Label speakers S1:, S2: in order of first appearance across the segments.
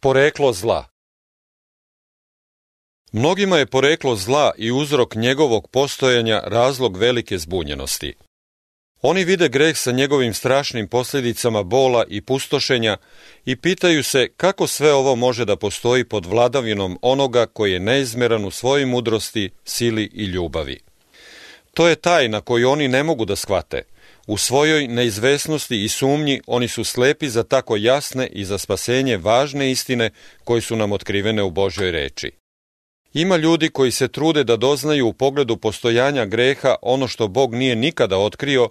S1: Poreklo zla Mnogima je poreklo zla i uzrok njegovog postojanja razlog velike zbunjenosti. Oni vide greh sa njegovim strašnim posljedicama bola i pustošenja i pitaju se kako sve ovo može da postoji pod vladavinom onoga koji je neizmeran u svojoj mudrosti, sili i ljubavi. To je tajna koju oni ne mogu da shvate. U svojoj neizvesnosti i sumnji oni su slepi za tako jasne i za spasenje važne istine koje su nam otkrivene u Božoj reči. Ima ljudi koji se trude da doznaju u pogledu postojanja greha ono što Bog nije nikada otkrio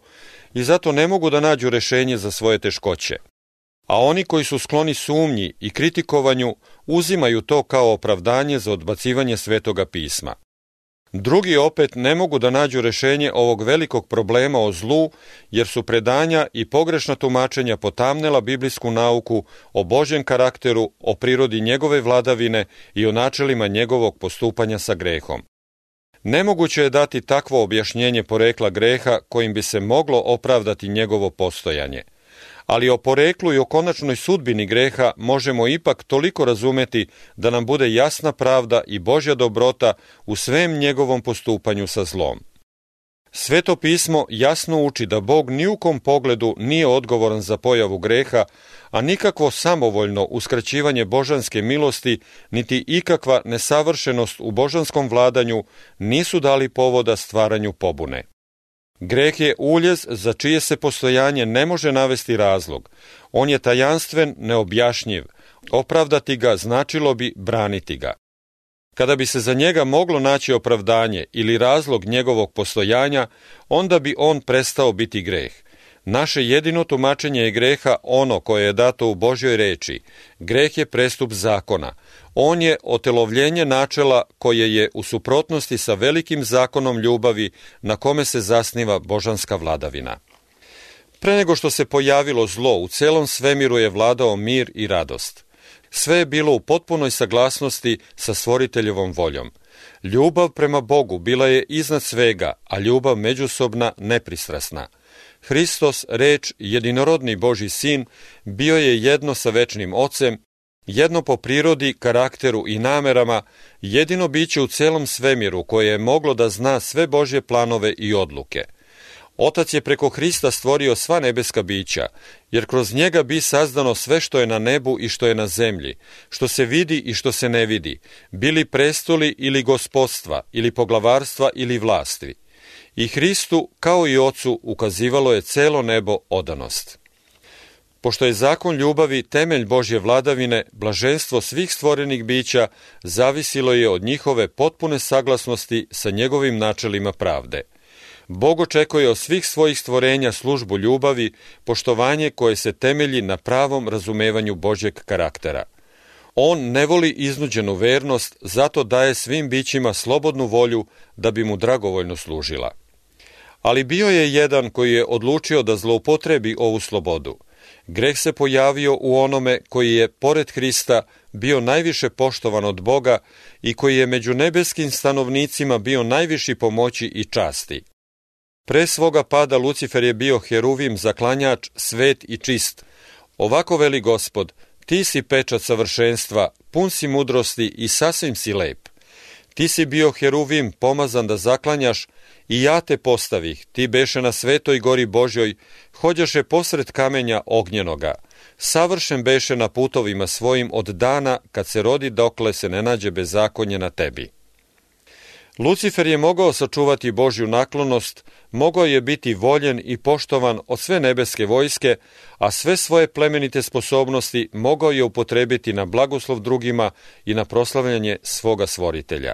S1: i zato ne mogu da nađu rešenje za svoje teškoće. A oni koji su skloni sumnji i kritikovanju uzimaju to kao opravdanje za odbacivanje svetoga pisma. Drugi opet ne mogu da nađu rešenje ovog velikog problema o zlu, jer su predanja i pogrešna tumačenja potamnela biblijsku nauku o Božjem karakteru, o prirodi njegove vladavine i o načelima njegovog postupanja sa grehom. Nemoguće je dati takvo objašnjenje porekla greha kojim bi se moglo opravdati njegovo postojanje – ali o poreklu i o konačnoj sudbini greha možemo ipak toliko razumeti da nam bude jasna pravda i Božja dobrota u svem njegovom postupanju sa zlom. Sveto pismo jasno uči da Bog ni u kom pogledu nije odgovoran za pojavu greha, a nikakvo samovoljno uskraćivanje božanske milosti, niti ikakva nesavršenost u božanskom vladanju nisu dali povoda stvaranju pobune. Greh je uljez za čije se postojanje ne može navesti razlog. On je tajanstven, neobjašnjiv. Opravdati ga značilo bi braniti ga. Kada bi se za njega moglo naći opravdanje ili razlog njegovog postojanja, onda bi on prestao biti greh. Naše jedino tumačenje je greha ono koje je dato u Božjoj reči. Greh je prestup zakona. On je otelovljenje načela koje je u suprotnosti sa velikim zakonom ljubavi na kome se zasniva božanska vladavina. Pre nego što se pojavilo zlo, u celom svemiru je vladao mir i radost. Sve je bilo u potpunoj saglasnosti sa stvoriteljevom voljom. Ljubav prema Bogu bila je iznad svega, a ljubav međusobna nepristrasna. Hristos, reč, jedinorodni Boži sin, bio je jedno sa večnim ocem Jedno po prirodi, karakteru i namerama, jedino biće u celom svemiru koje je moglo da zna sve Božje planove i odluke. Otac je preko Hrista stvorio sva nebeska bića, jer kroz njega bi sazdano sve što je na nebu i što je na zemlji, što se vidi i što se ne vidi, bili prestoli ili gospodstva, ili poglavarstva ili vlasti. I Hristu, kao i Ocu, ukazivalo je celo nebo odanost. Pošto je zakon ljubavi temelj Božje vladavine, blaženstvo svih stvorenih bića zavisilo je od njihove potpune saglasnosti sa njegovim načelima pravde. Bog očekuje od svih svojih stvorenja službu ljubavi, poštovanje koje se temelji na pravom razumevanju Božjeg karaktera. On ne voli iznuđenu vernost, zato daje svim bićima slobodnu volju da bi mu dragovoljno služila. Ali bio je jedan koji je odlučio da zloupotrebi ovu slobodu – Greh se pojavio u onome koji je, pored Hrista, bio najviše poštovan od Boga i koji je među nebeskim stanovnicima bio najviši pomoći i časti. Pre svoga pada Lucifer je bio heruvim, zaklanjač, svet i čist. Ovako veli gospod, ti si pečat savršenstva, pun si mudrosti i sasvim si lep. Ti si bio heruvim, pomazan da zaklanjaš, i ja te postavih, ti beše na svetoj gori Božjoj, hođaše posred kamenja ognjenoga, savršen beše na putovima svojim od dana kad se rodi dokle se ne nađe bezakonje na tebi. Lucifer je mogao sačuvati Božju naklonost, mogao je biti voljen i poštovan od sve nebeske vojske, a sve svoje plemenite sposobnosti mogao je upotrebiti na blagoslov drugima i na proslavljanje svoga stvoritelja.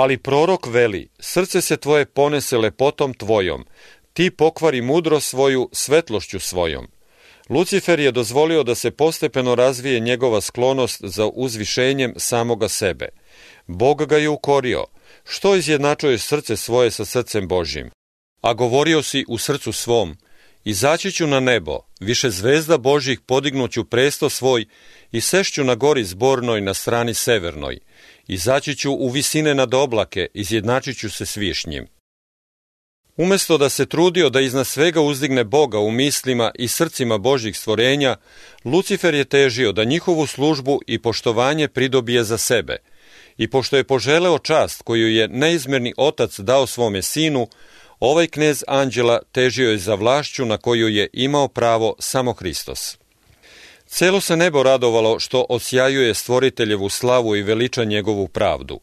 S1: Ali prorok veli, srce se tvoje ponese lepotom tvojom, ti pokvari mudro svoju svetlošću svojom. Lucifer je dozvolio da se postepeno razvije njegova sklonost za uzvišenjem samoga sebe. Bog ga je ukorio. Što izjednačuje srce svoje sa srcem Božjim? A govorio si u srcu svom, izaći ću na nebo, više zvezda Božjih podignuću presto svoj i sešću na gori zbornoj na strani severnoj. Izaći ću u visine nad oblake, izjednačit ću se s višnjim. Umesto da se trudio da iznad svega uzdigne Boga u mislima i srcima Božih stvorenja, Lucifer je težio da njihovu službu i poštovanje pridobije za sebe. I pošto je poželeo čast koju je neizmerni otac dao svome sinu, ovaj knez anđela težio je za vlašću na koju je imao pravo samo Hristos. Celo se nebo radovalo što osjajuje stvoriteljevu slavu i veliča njegovu pravdu.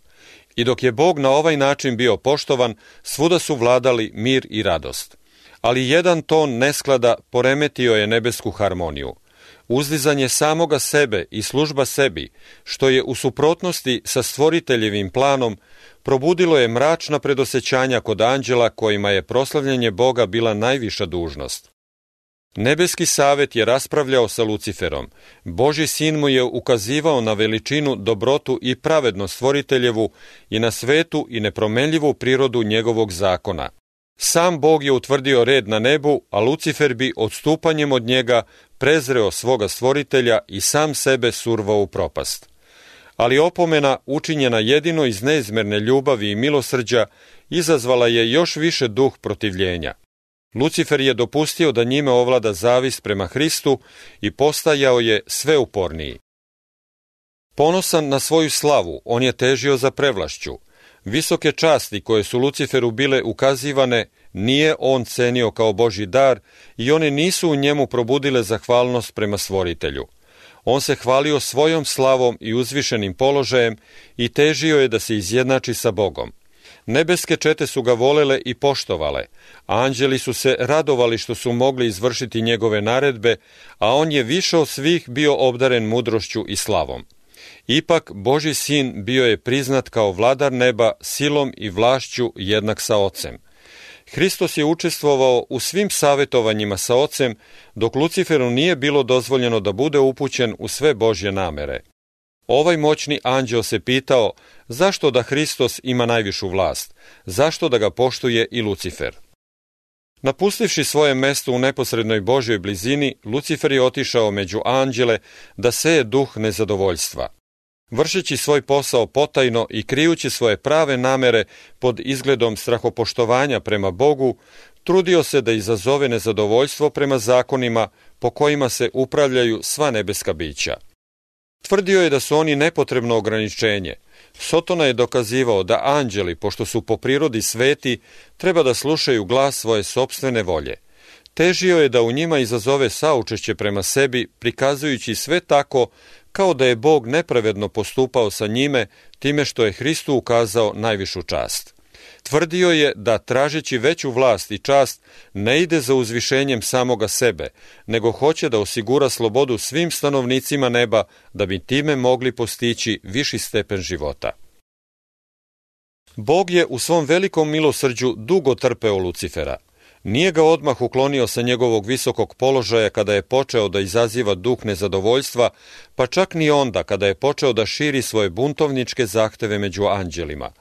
S1: I dok je Bog na ovaj način bio poštovan, svuda su vladali mir i radost. Ali jedan ton nesklada poremetio je nebesku harmoniju. Uzdizanje samoga sebe i služba sebi, što je u suprotnosti sa stvoriteljevim planom, probudilo je mračna predosećanja kod anđela kojima je proslavljanje Boga bila najviša dužnost. Nebeski savet je raspravljao sa Luciferom. Boži sin mu je ukazivao na veličinu, dobrotu i pravednost stvoriteljevu i na svetu i nepromenljivu prirodu njegovog zakona. Sam Bog je utvrdio red na nebu, a Lucifer bi odstupanjem od njega prezreo svoga stvoritelja i sam sebe survao u propast. Ali opomena, učinjena jedino iz neizmerne ljubavi i milosrđa, izazvala je još više duh protivljenja. Lucifer je dopustio da njime ovlada zavist prema Hristu i postajao je sve uporniji. Ponosan na svoju slavu, on je težio za prevlašću. Visoke časti koje su Luciferu bile ukazivane nije on cenio kao Boži dar i one nisu u njemu probudile zahvalnost prema stvoritelju. On se hvalio svojom slavom i uzvišenim položajem i težio je da se izjednači sa Bogom. Nebeske čete su ga volele i poštovale, a anđeli su se radovali što su mogli izvršiti njegove naredbe, a on je više od svih bio obdaren mudrošću i slavom. Ipak, Boži sin bio je priznat kao vladar neba silom i vlašću jednak sa ocem. Hristos je učestvovao u svim savjetovanjima sa ocem, dok Luciferu nije bilo dozvoljeno da bude upućen u sve Božje namere. Ovaj moćni anđeo se pitao zašto da Hristos ima najvišu vlast, zašto da ga poštuje i Lucifer. Napustivši svoje mesto u neposrednoj Božjoj blizini, Lucifer je otišao među anđele da seje duh nezadovoljstva. Vršeći svoj posao potajno i krijući svoje prave namere pod izgledom strahopoštovanja prema Bogu, trudio se da izazove nezadovoljstvo prema zakonima po kojima se upravljaju sva nebeska bića. Tvrdio je da su oni nepotrebno ograničenje. Sotona je dokazivao da anđeli, pošto su po prirodi sveti, treba da slušaju glas svoje sobstvene volje. Težio je da u njima izazove saučešće prema sebi, prikazujući sve tako kao da je Bog nepravedno postupao sa njime time što je Hristu ukazao najvišu čast. Tvrdio je da, tražeći veću vlast i čast, ne ide za uzvišenjem samoga sebe, nego hoće da osigura slobodu svim stanovnicima neba da bi time mogli postići viši stepen života. Bog je u svom velikom milosrđu dugo trpeo Lucifera. Nije ga odmah uklonio sa njegovog visokog položaja kada je počeo da izaziva duh nezadovoljstva, pa čak ni onda kada je počeo da širi svoje buntovničke zahteve među anđelima –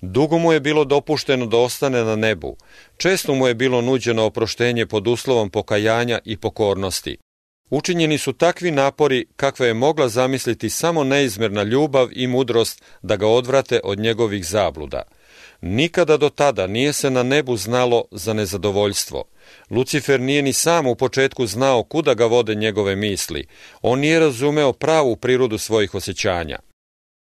S1: Dugo mu je bilo dopušteno da ostane na nebu. Često mu je bilo nuđeno oproštenje pod uslovom pokajanja i pokornosti. Učinjeni su takvi napori kakve je mogla zamisliti samo neizmerna ljubav i mudrost da ga odvrate od njegovih zabluda. Nikada do tada nije se na nebu znalo za nezadovoljstvo. Lucifer nije ni sam u početku znao kuda ga vode njegove misli. On nije razumeo pravu prirodu svojih osjećanja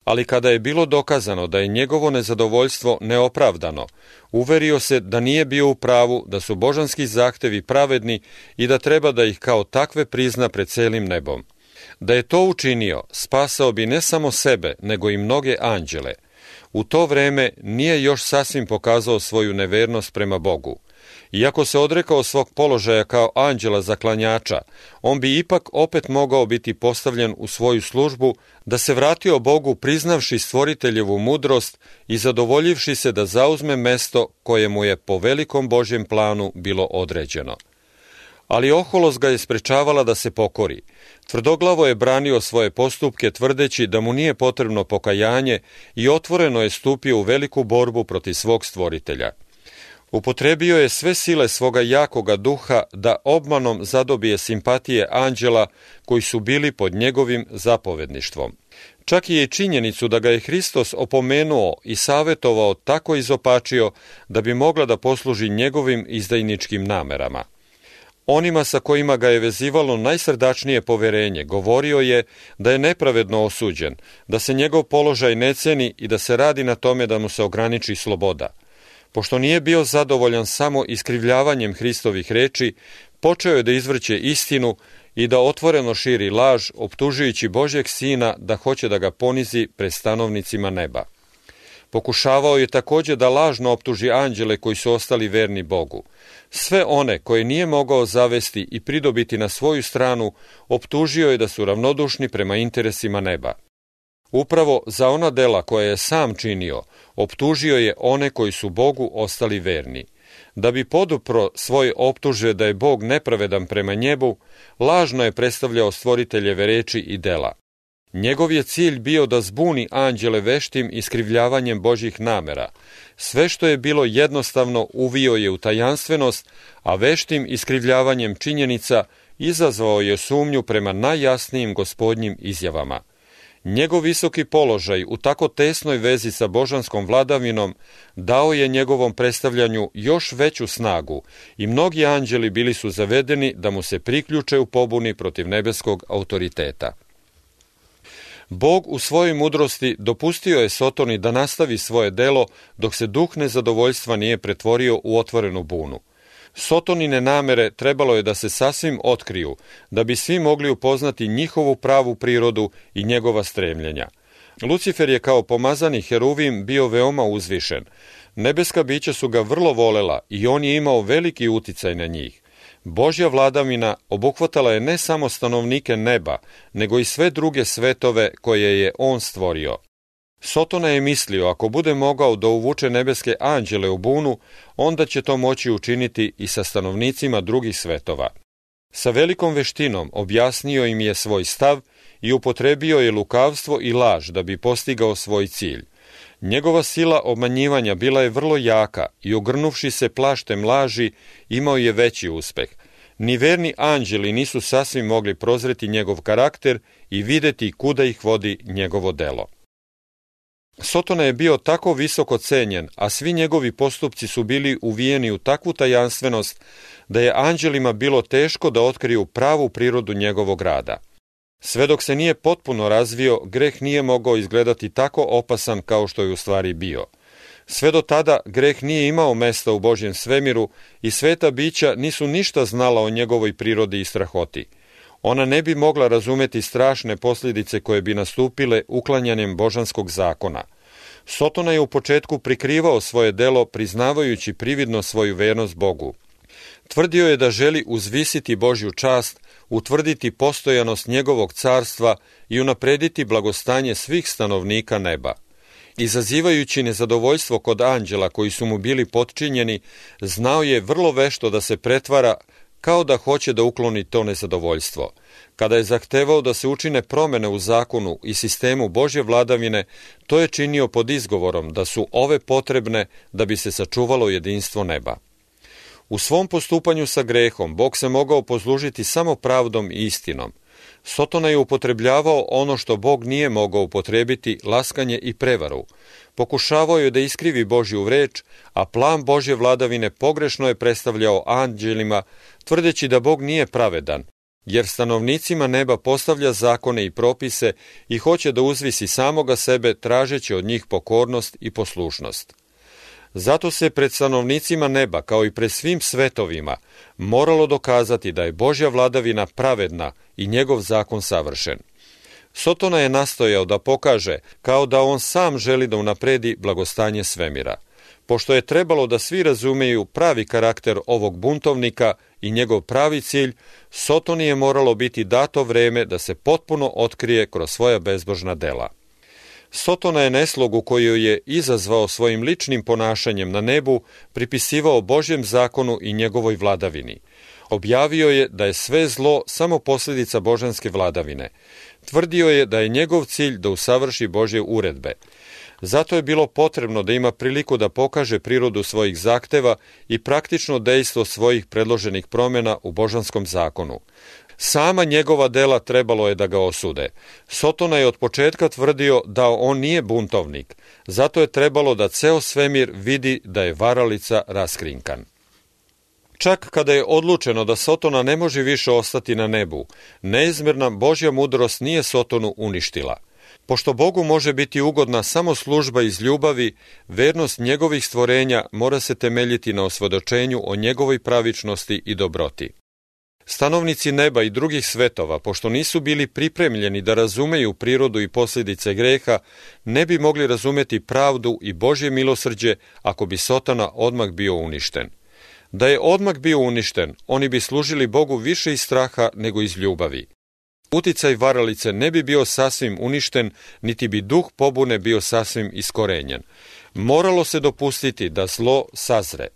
S1: ali kada je bilo dokazano da je njegovo nezadovoljstvo neopravdano, uverio se da nije bio u pravu, da su božanski zahtevi pravedni i da treba da ih kao takve prizna pred celim nebom. Da je to učinio, spasao bi ne samo sebe, nego i mnoge anđele. U to vreme nije još sasvim pokazao svoju nevernost prema Bogu. Iako se odrekao svog položaja kao anđela zaklanjača, on bi ipak opet mogao biti postavljen u svoju službu da se vratio Bogu priznavši stvoriteljevu mudrost i zadovoljivši se da zauzme mesto koje mu je po velikom Božjem planu bilo određeno. Ali oholost ga je sprečavala da se pokori. Tvrdoglavo je branio svoje postupke tvrdeći da mu nije potrebno pokajanje i otvoreno je stupio u veliku borbu protiv svog stvoritelja. Upotrebio je sve sile svoga jakoga duha da obmanom zadobije simpatije anđela koji su bili pod njegovim zapovedništvom. Čak je i činjenicu da ga je Hristos opomenuo i savetovao tako izopačio da bi mogla da posluži njegovim izdajničkim namerama. Onima sa kojima ga je vezivalo najsrdačnije poverenje govorio je da je nepravedno osuđen, da se njegov položaj ne ceni i da se radi na tome da mu se ograniči sloboda. Pošto nije bio zadovoljan samo iskrivljavanjem Hristovih reči, počeo je da izvrće istinu i da otvoreno širi laž, optužujući Božjeg sina da hoće da ga ponizi pred stanovnicima neba. Pokušavao je takođe da lažno optuži anđele koji su ostali verni Bogu. Sve one koje nije mogao zavesti i pridobiti na svoju stranu, optužio je da su ravnodušni prema interesima neba. Upravo za ona dela koje je sam činio, optužio je one koji su Bogu ostali verni. Da bi podupro svoje optuže da je Bog nepravedan prema njebu, lažno je predstavljao stvoriteljeve reči i dela. Njegov je cilj bio da zbuni anđele veštim iskrivljavanjem Božjih namera. Sve što je bilo jednostavno uvio je u tajanstvenost, a veštim iskrivljavanjem činjenica izazvao je sumnju prema najjasnijim gospodnjim izjavama. Njegov visoki položaj u tako tesnoj vezi sa božanskom vladavinom dao je njegovom predstavljanju još veću snagu i mnogi anđeli bili su zavedeni da mu se priključe u pobuni protiv nebeskog autoriteta. Bog u svojoj mudrosti dopustio je Sotoni da nastavi svoje delo dok se duh nezadovoljstva nije pretvorio u otvorenu bunu. Sotonine namere trebalo je da se sasvim otkriju, da bi svi mogli upoznati njihovu pravu prirodu i njegova stremljenja. Lucifer je kao pomazani heruvim bio veoma uzvišen. Nebeska bića su ga vrlo volela i on je imao veliki uticaj na njih. Božja vladavina obuhvatala je ne samo stanovnike neba, nego i sve druge svetove koje je on stvorio. Sotona je mislio, ako bude mogao da uvuče nebeske anđele u bunu, onda će to moći učiniti i sa stanovnicima drugih svetova. Sa velikom veštinom objasnio im je svoj stav i upotrebio je lukavstvo i laž da bi postigao svoj cilj. Njegova sila obmanjivanja bila je vrlo jaka i ogrnuvši se plaštem laži imao je veći uspeh. Ni verni anđeli nisu sasvim mogli prozreti njegov karakter i videti kuda ih vodi njegovo delo. Sotona je bio tako visoko cenjen, a svi njegovi postupci su bili uvijeni u takvu tajanstvenost da je anđelima bilo teško da otkriju pravu prirodu njegovog rada. Sve dok se nije potpuno razvio, greh nije mogao izgledati tako opasan kao što je u stvari bio. Sve do tada greh nije imao mesta u Božjem svemiru i sveta bića nisu ništa znala o njegovoj prirodi i strahoti. Ona ne bi mogla razumeti strašne posljedice koje bi nastupile uklanjanjem božanskog zakona. Sotona je u početku prikrivao svoje delo priznavajući prividno svoju vernost Bogu. Tvrdio je da želi uzvisiti Božju čast, utvrditi postojanost njegovog carstva i unaprediti blagostanje svih stanovnika neba. Izazivajući nezadovoljstvo kod anđela koji su mu bili potčinjeni, znao je vrlo vešto da se pretvara kao da hoće da ukloni to nezadovoljstvo. Kada je zahtevao da se učine promene u zakonu i sistemu Božje vladavine, to je činio pod izgovorom da su ove potrebne da bi se sačuvalo jedinstvo neba. U svom postupanju sa grehom Bog se mogao poslužiti samo pravdom i istinom. Sotona je upotrebljavao ono što Bog nije mogao upotrebiti, laskanje i prevaru. Pokušavao je da iskrivi Božju reč, a plan Božje vladavine pogrešno je predstavljao anđelima, tvrdeći da Bog nije pravedan, jer stanovnicima neba postavlja zakone i propise i hoće da uzvisi samoga sebe tražeći od njih pokornost i poslušnost. Zato se pred stanovnicima neba, kao i pred svim svetovima, moralo dokazati da je Božja vladavina pravedna i njegov zakon savršen. Sotona je nastojao da pokaže kao da on sam želi da unapredi blagostanje svemira. Pošto je trebalo da svi razumeju pravi karakter ovog buntovnika i njegov pravi cilj, Sotoni je moralo biti dato vreme da se potpuno otkrije kroz svoja bezbožna dela. Sotona je neslogu koju je izazvao svojim ličnim ponašanjem na nebu pripisivao Božjem zakonu i njegovoj vladavini. Objavio je da je sve zlo samo posljedica božanske vladavine. Tvrdio je da je njegov cilj da usavrši Božje uredbe. Zato je bilo potrebno da ima priliku da pokaže prirodu svojih zahteva i praktično dejstvo svojih predloženih promjena u božanskom zakonu. Sama njegova dela trebalo je da ga osude. Sotona je od početka tvrdio da on nije buntovnik, zato je trebalo da ceo svemir vidi da je varalica raskrinkan. Čak kada je odlučeno da Sotona ne može više ostati na nebu, neizmjerna Božja mudrost nije Sotonu uništila. Pošto Bogu može biti ugodna samo služba iz ljubavi, vernost njegovih stvorenja mora se temeljiti na osvodočenju o njegovoj pravičnosti i dobroti. Stanovnici neba i drugih svetova, pošto nisu bili pripremljeni da razumeju prirodu i posljedice greha, ne bi mogli razumeti pravdu i Božje milosrđe ako bi Sotana odmah bio uništen. Da je odmah bio uništen, oni bi služili Bogu više iz straha nego iz ljubavi. Uticaj varalice ne bi bio sasvim uništen, niti bi duh pobune bio sasvim iskorenjen. Moralo se dopustiti da zlo sazre.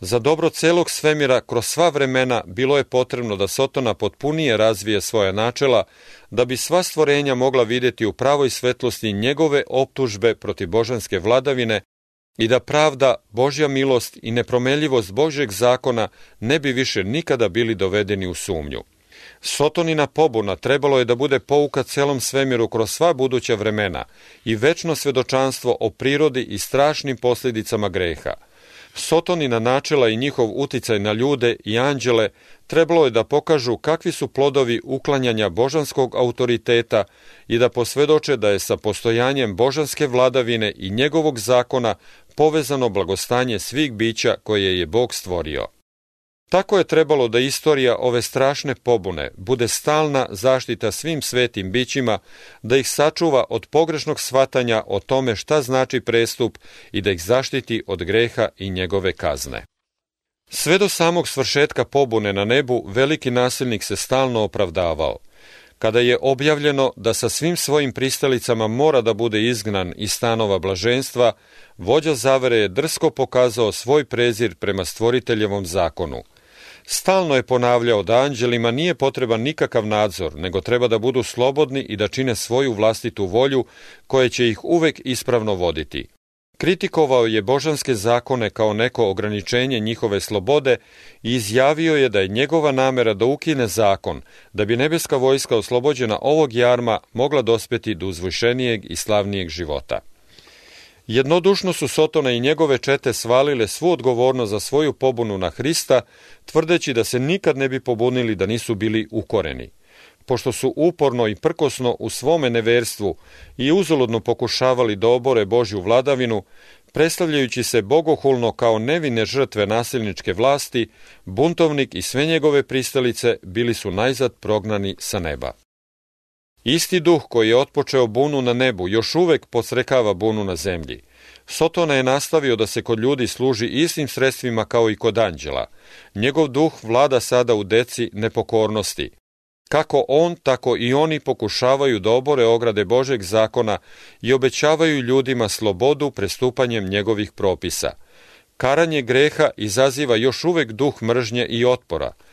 S1: Za dobro celog svemira kroz sva vremena bilo je potrebno da Sotona potpunije razvije svoja načela, da bi sva stvorenja mogla vidjeti u pravoj svetlosti njegove optužbe protiv božanske vladavine i da pravda, Božja milost i nepromeljivost Božjeg zakona ne bi više nikada bili dovedeni u sumnju. Sotonina pobuna trebalo je da bude pouka celom svemiru kroz sva buduća vremena i večno svedočanstvo o prirodi i strašnim posljedicama greha. Sotonina načela i njihov uticaj na ljude i anđele trebalo je da pokažu kakvi su plodovi uklanjanja božanskog autoriteta i da posvedoče da je sa postojanjem božanske vladavine i njegovog zakona povezano blagostanje svih bića koje je Bog stvorio. Tako je trebalo da istorija ove strašne pobune bude stalna zaštita svim svetim bićima, da ih sačuva od pogrešnog shvatanja o tome šta znači prestup i da ih zaštiti od greha i njegove kazne. Sve do samog svršetka pobune na nebu veliki nasilnik se stalno opravdavao. Kada je objavljeno da sa svim svojim pristalicama mora da bude izgnan iz stanova blaženstva, vođa zavere je drsko pokazao svoj prezir prema stvoriteljevom zakonu – Stalno je ponavljao da anđelima nije potreban nikakav nadzor, nego treba da budu slobodni i da čine svoju vlastitu volju, koje će ih uvek ispravno voditi. Kritikovao je božanske zakone kao neko ograničenje njihove slobode i izjavio je da je njegova namera da ukine zakon, da bi nebeska vojska oslobođena ovog jarma mogla dospeti do uzvišenijeg i slavnijeg života. Jednodušno su Sotona i njegove čete svalile svu odgovornost za svoju pobunu na Hrista, tvrdeći da se nikad ne bi pobunili da nisu bili ukoreni. Pošto su uporno i prkosno u svome neverstvu i uzaludno pokušavali da obore Božju vladavinu, predstavljajući se bogohulno kao nevine žrtve nasilničke vlasti, buntovnik i sve njegove pristalice bili su najzad prognani sa neba. Isti duh koji je otpočeo bunu na nebu još uvek posrekava bunu na zemlji. Sotona je nastavio da se kod ljudi služi istim sredstvima kao i kod anđela. Njegov duh vlada sada u deci nepokornosti. Kako on, tako i oni pokušavaju da obore ograde Božeg zakona i obećavaju ljudima slobodu prestupanjem njegovih propisa. Karanje greha izaziva još uvek duh mržnje i otpora –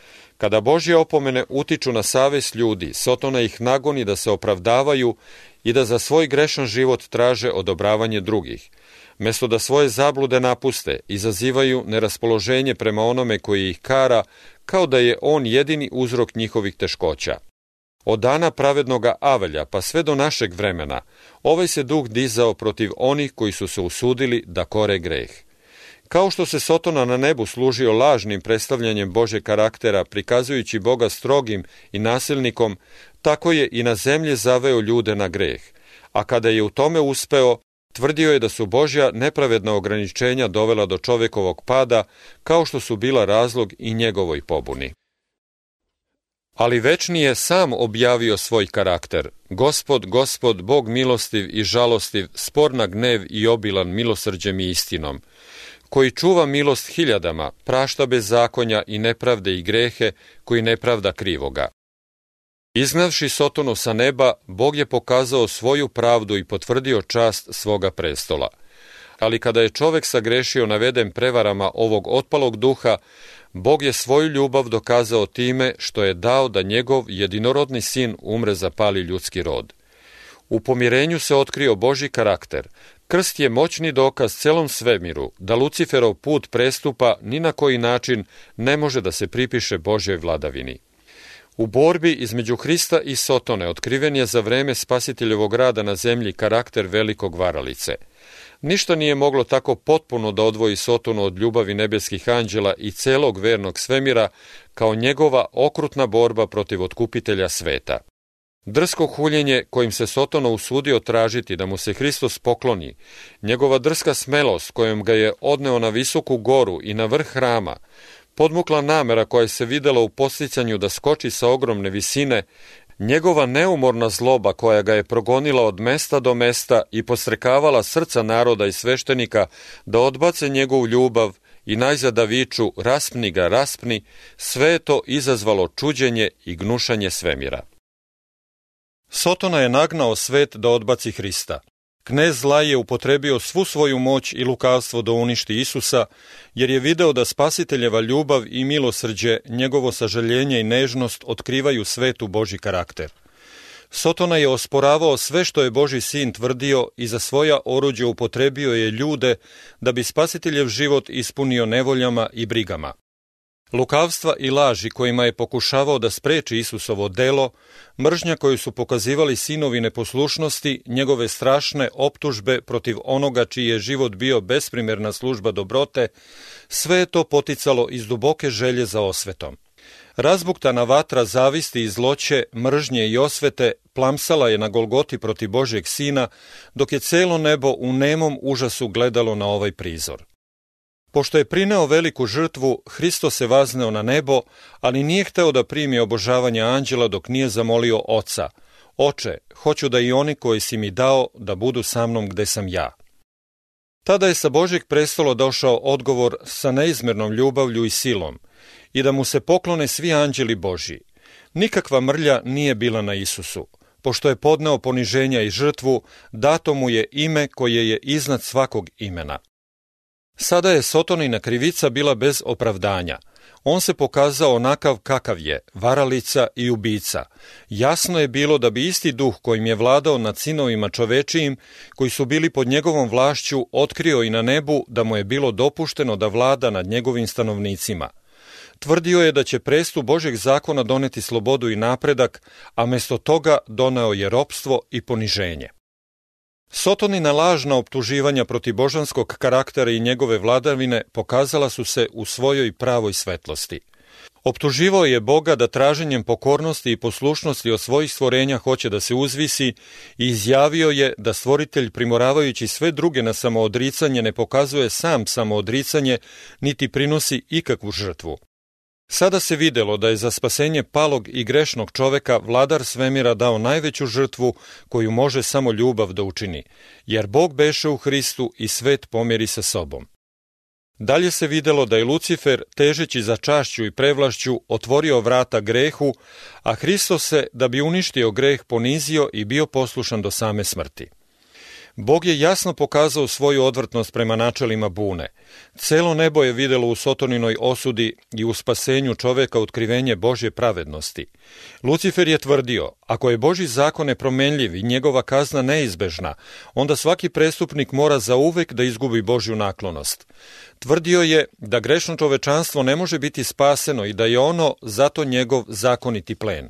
S1: Kada Božje opomene utiču na savest ljudi, Sotona ih nagoni da se opravdavaju i da za svoj grešan život traže odobravanje drugih. Mesto da svoje zablude napuste, izazivaju neraspoloženje prema onome koji ih kara, kao da je on jedini uzrok njihovih teškoća. Od dana pravednoga Avelja pa sve do našeg vremena, ovaj se duh dizao protiv onih koji su se usudili da kore greh. Kao što se Sotona na nebu služio lažnim predstavljanjem Bože karaktera, prikazujući Boga strogim i nasilnikom, tako je i na zemlje zaveo ljude na greh. A kada je u tome uspeo, tvrdio je da su Božja nepravedna ograničenja dovela do čovekovog pada, kao što su bila razlog i njegovoj pobuni. Ali večni je sam objavio svoj karakter. Gospod, gospod, Bog milostiv i žalostiv, spor na gnev i obilan milosrđem i istinom – koji čuva milost hiljadama, prašta bez zakonja i nepravde i grehe, koji nepravda krivoga. Iznavši Sotonu sa neba, Bog je pokazao svoju pravdu i potvrdio čast svoga prestola. Ali kada je čovek sagrešio naveden prevarama ovog otpalog duha, Bog je svoju ljubav dokazao time što je dao da njegov jedinorodni sin umre za pali ljudski rod. U pomirenju se otkrio Boži karakter, Krst je moćni dokaz celom svemiru da Luciferov put prestupa ni na koji način ne može da se pripiše Božjoj vladavini. U borbi između Hrista i Sotone otkriven je za vreme spasiteljevog rada na zemlji karakter velikog varalice. Ništa nije moglo tako potpuno da odvoji Sotonu od ljubavi nebeskih anđela i celog vernog svemira kao njegova okrutna borba protiv otkupitelja sveta. Drsko huljenje kojim se Sotono usudio tražiti da mu se Hristos pokloni, njegova drska smelost kojom ga je odneo na visoku goru i na vrh hrama, podmukla namera koja se videla u posticanju da skoči sa ogromne visine, njegova neumorna zloba koja ga je progonila od mesta do mesta i postrekavala srca naroda i sveštenika da odbace njegovu ljubav i najzad da viču raspni ga, raspni, sve je to izazvalo čuđenje i gnušanje svemira. Sotona je nagnao svet da odbaci Hrista. Knez zla je upotrebio svu svoju moć i lukavstvo da uništi Isusa, jer je video da spasiteljeva ljubav i milosrđe, njegovo sažaljenje i nežnost otkrivaju svetu Boži karakter. Sotona je osporavao sve što je Boži sin tvrdio i za svoja oruđe upotrebio je ljude da bi spasiteljev život ispunio nevoljama i brigama. Lukavstva i laži kojima je pokušavao da spreči Isusovo delo, mržnja koju su pokazivali sinovi neposlušnosti, njegove strašne optužbe protiv onoga čiji je život bio besprimerna služba dobrote, sve je to poticalo iz duboke želje za osvetom. Razbuktana vatra zavisti i zloće, mržnje i osvete plamsala je na Golgoti protiv Božjeg sina, dok je celo nebo u nemom užasu gledalo na ovaj prizor. Pošto je prineo veliku žrtvu, Hristo se vazneo na nebo, ali nije hteo da primi obožavanje anđela dok nije zamolio oca. Oče, hoću da i oni koji si mi dao da budu sa mnom gde sam ja. Tada je sa Božeg prestolo došao odgovor sa neizmernom ljubavlju i silom i da mu se poklone svi anđeli Božji. Nikakva mrlja nije bila na Isusu. Pošto je podneo poniženja i žrtvu, dato mu je ime koje je iznad svakog imena. Sada je Sotonina krivica bila bez opravdanja. On se pokazao onakav kakav je, varalica i ubica. Jasno je bilo da bi isti duh kojim je vladao nad sinovima čovečijim, koji su bili pod njegovom vlašću, otkrio i na nebu da mu je bilo dopušteno da vlada nad njegovim stanovnicima. Tvrdio je da će prestup Božeg zakona doneti slobodu i napredak, a mesto toga doneo je ropstvo i poniženje. Sotonina lažna optuživanja protiv božanskog karaktera i njegove vladavine pokazala su se u svojoj pravoj svetlosti. Optuživao je Boga da traženjem pokornosti i poslušnosti od svojih stvorenja hoće da se uzvisi i izjavio je da stvoritelj primoravajući sve druge na samoodricanje ne pokazuje sam samoodricanje niti prinosi ikakvu žrtvu. Sada se videlo da je za spasenje palog i grešnog čoveka vladar svemira dao najveću žrtvu koju može samo ljubav da učini, jer Bog beše u Hristu i svet pomeri sa sobom. Dalje se videlo da je Lucifer, težeći za čašću i prevlašću, otvorio vrata grehu, a Hristos se, da bi uništio greh, ponizio i bio poslušan do same smrti. Bog je jasno pokazao svoju odvrtnost prema načelima bune. Celo nebo je videlo u Sotoninoj osudi i u spasenju čoveka otkrivenje Božje pravednosti. Lucifer je tvrdio, ako je Boži zakon nepromenljiv i njegova kazna neizbežna, onda svaki prestupnik mora zauvek da izgubi Božju naklonost. Tvrdio je da grešno čovečanstvo ne može biti spaseno i da je ono zato njegov zakoniti plen.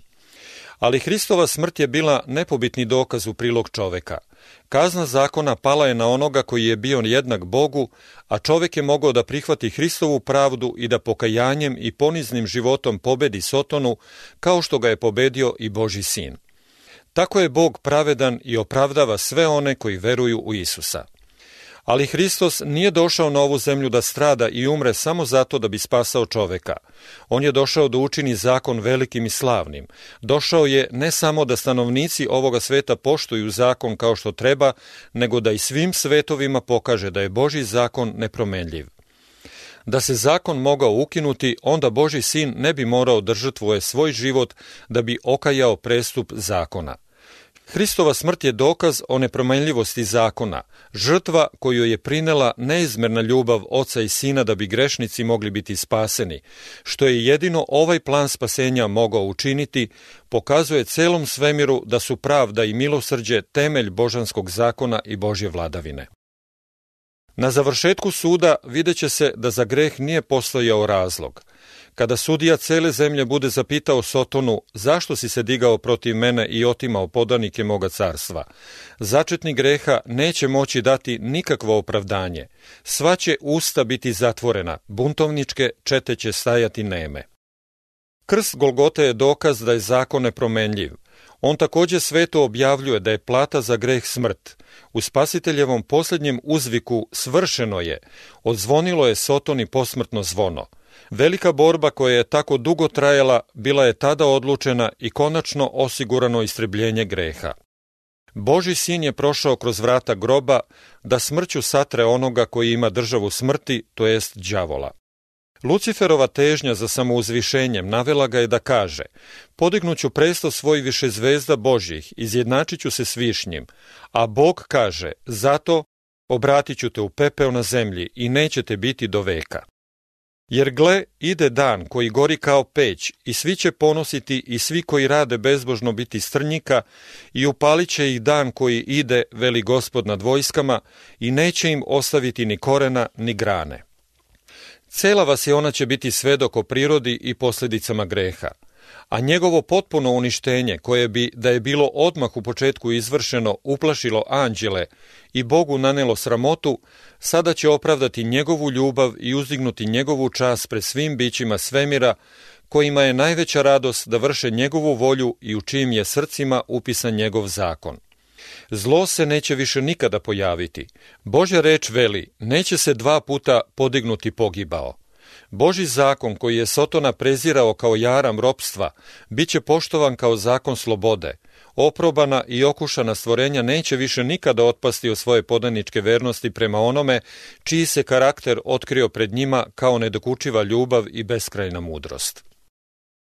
S1: Ali Hristova smrt je bila nepobitni dokaz u prilog čoveka – Kazna zakona pala je na onoga koji je bio jednak Bogu, a čovek je mogao da prihvati Hristovu pravdu i da pokajanjem i poniznim životom pobedi Sotonu, kao što ga je pobedio i Boži sin. Tako je Bog pravedan i opravdava sve one koji veruju u Isusa. Ali Hristos nije došao na ovu zemlju da strada i umre samo zato da bi spasao čoveka. On je došao da učini zakon velikim i slavnim. Došao je ne samo da stanovnici ovoga sveta poštuju zakon kao što treba, nego da i svim svetovima pokaže da je Boži zakon nepromenljiv. Da se zakon mogao ukinuti, onda Boži sin ne bi morao da žrtvuje svoj život da bi okajao prestup zakona. Hristova smrt je dokaz o nepromenljivosti zakona, žrtva koju je prinela neizmerna ljubav oca i sina da bi grešnici mogli biti spaseni, što je jedino ovaj plan spasenja mogao učiniti, pokazuje celom svemiru da su pravda i milosrđe temelj božanskog zakona i Božje vladavine. Na završetku suda vidjet će se da za greh nije postojao razlog. Kada sudija cele zemlje bude zapitao Sotonu zašto si se digao protiv mene i otimao podanike moga carstva, začetni greha neće moći dati nikakvo opravdanje. Sva će usta biti zatvorena, buntovničke čete će stajati neme. Krst Golgote je dokaz da je zakon nepromenljiv. On također sveto objavljuje da je plata za greh smrt. U spasiteljevom posljednjem uzviku svršeno je, odzvonilo je Sotoni posmrtno zvono. Velika borba koja je tako dugo trajala bila je tada odlučena i konačno osigurano istrebljenje greha. Boži sin je prošao kroz vrata groba da smrću satre onoga koji ima državu smrti, to jest đavola. Luciferova težnja za samouzvišenjem navela ga je da kaže Podignuću presto svoj više zvezda Božjih, izjednačit ću se s višnjim, a Bog kaže Zato obratit ću te u pepeo na zemlji i nećete biti do veka. Jer gle, ide dan koji gori kao peć i svi će ponositi i svi koji rade bezbožno biti strnjika i upalit će ih dan koji ide, veli gospod nad vojskama i neće im ostaviti ni korena ni grane. Cela vas je ona će biti svedok o prirodi i posljedicama greha, a njegovo potpuno uništenje, koje bi, da je bilo odmah u početku izvršeno, uplašilo anđele i Bogu nanelo sramotu, sada će opravdati njegovu ljubav i uzdignuti njegovu čast pred svim bićima svemira, kojima je najveća radost da vrše njegovu volju i u čijim je srcima upisan njegov zakon. Zlo se neće više nikada pojaviti. Božja reč veli, neće se dva puta podignuti pogibao. Boži zakon koji je Sotona prezirao kao jaram ropstva, bit će poštovan kao zakon slobode. Oprobana i okušana stvorenja neće više nikada otpasti od svoje podaničke vernosti prema onome čiji se karakter otkrio pred njima kao nedokučiva ljubav i beskrajna mudrost.